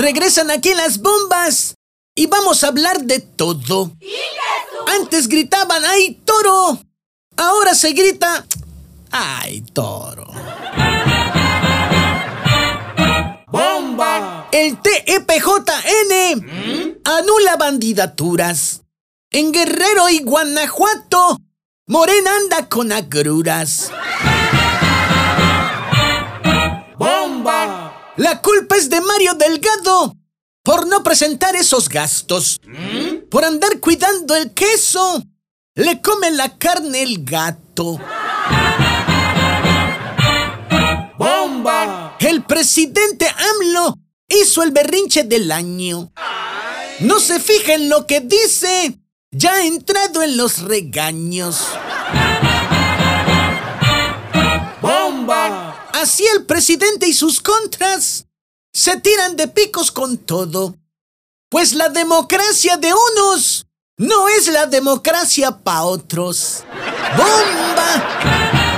regresan aquí las bombas y vamos a hablar de todo. Antes gritaban ¡ay, toro! Ahora se grita ¡ay, toro! ¡Bomba! El TEPJN anula bandidaturas. En Guerrero y Guanajuato, Morena anda con agruras. ¡Bomba! La culpa es de Mario Delgado por no presentar esos gastos. Por andar cuidando el queso. Le come la carne el gato. ¡Bomba! El presidente AMLO hizo el berrinche del año. No se fija en lo que dice. Ya ha entrado en los regaños. Así el presidente y sus contras se tiran de picos con todo. Pues la democracia de unos no es la democracia pa' otros. ¡Bomba!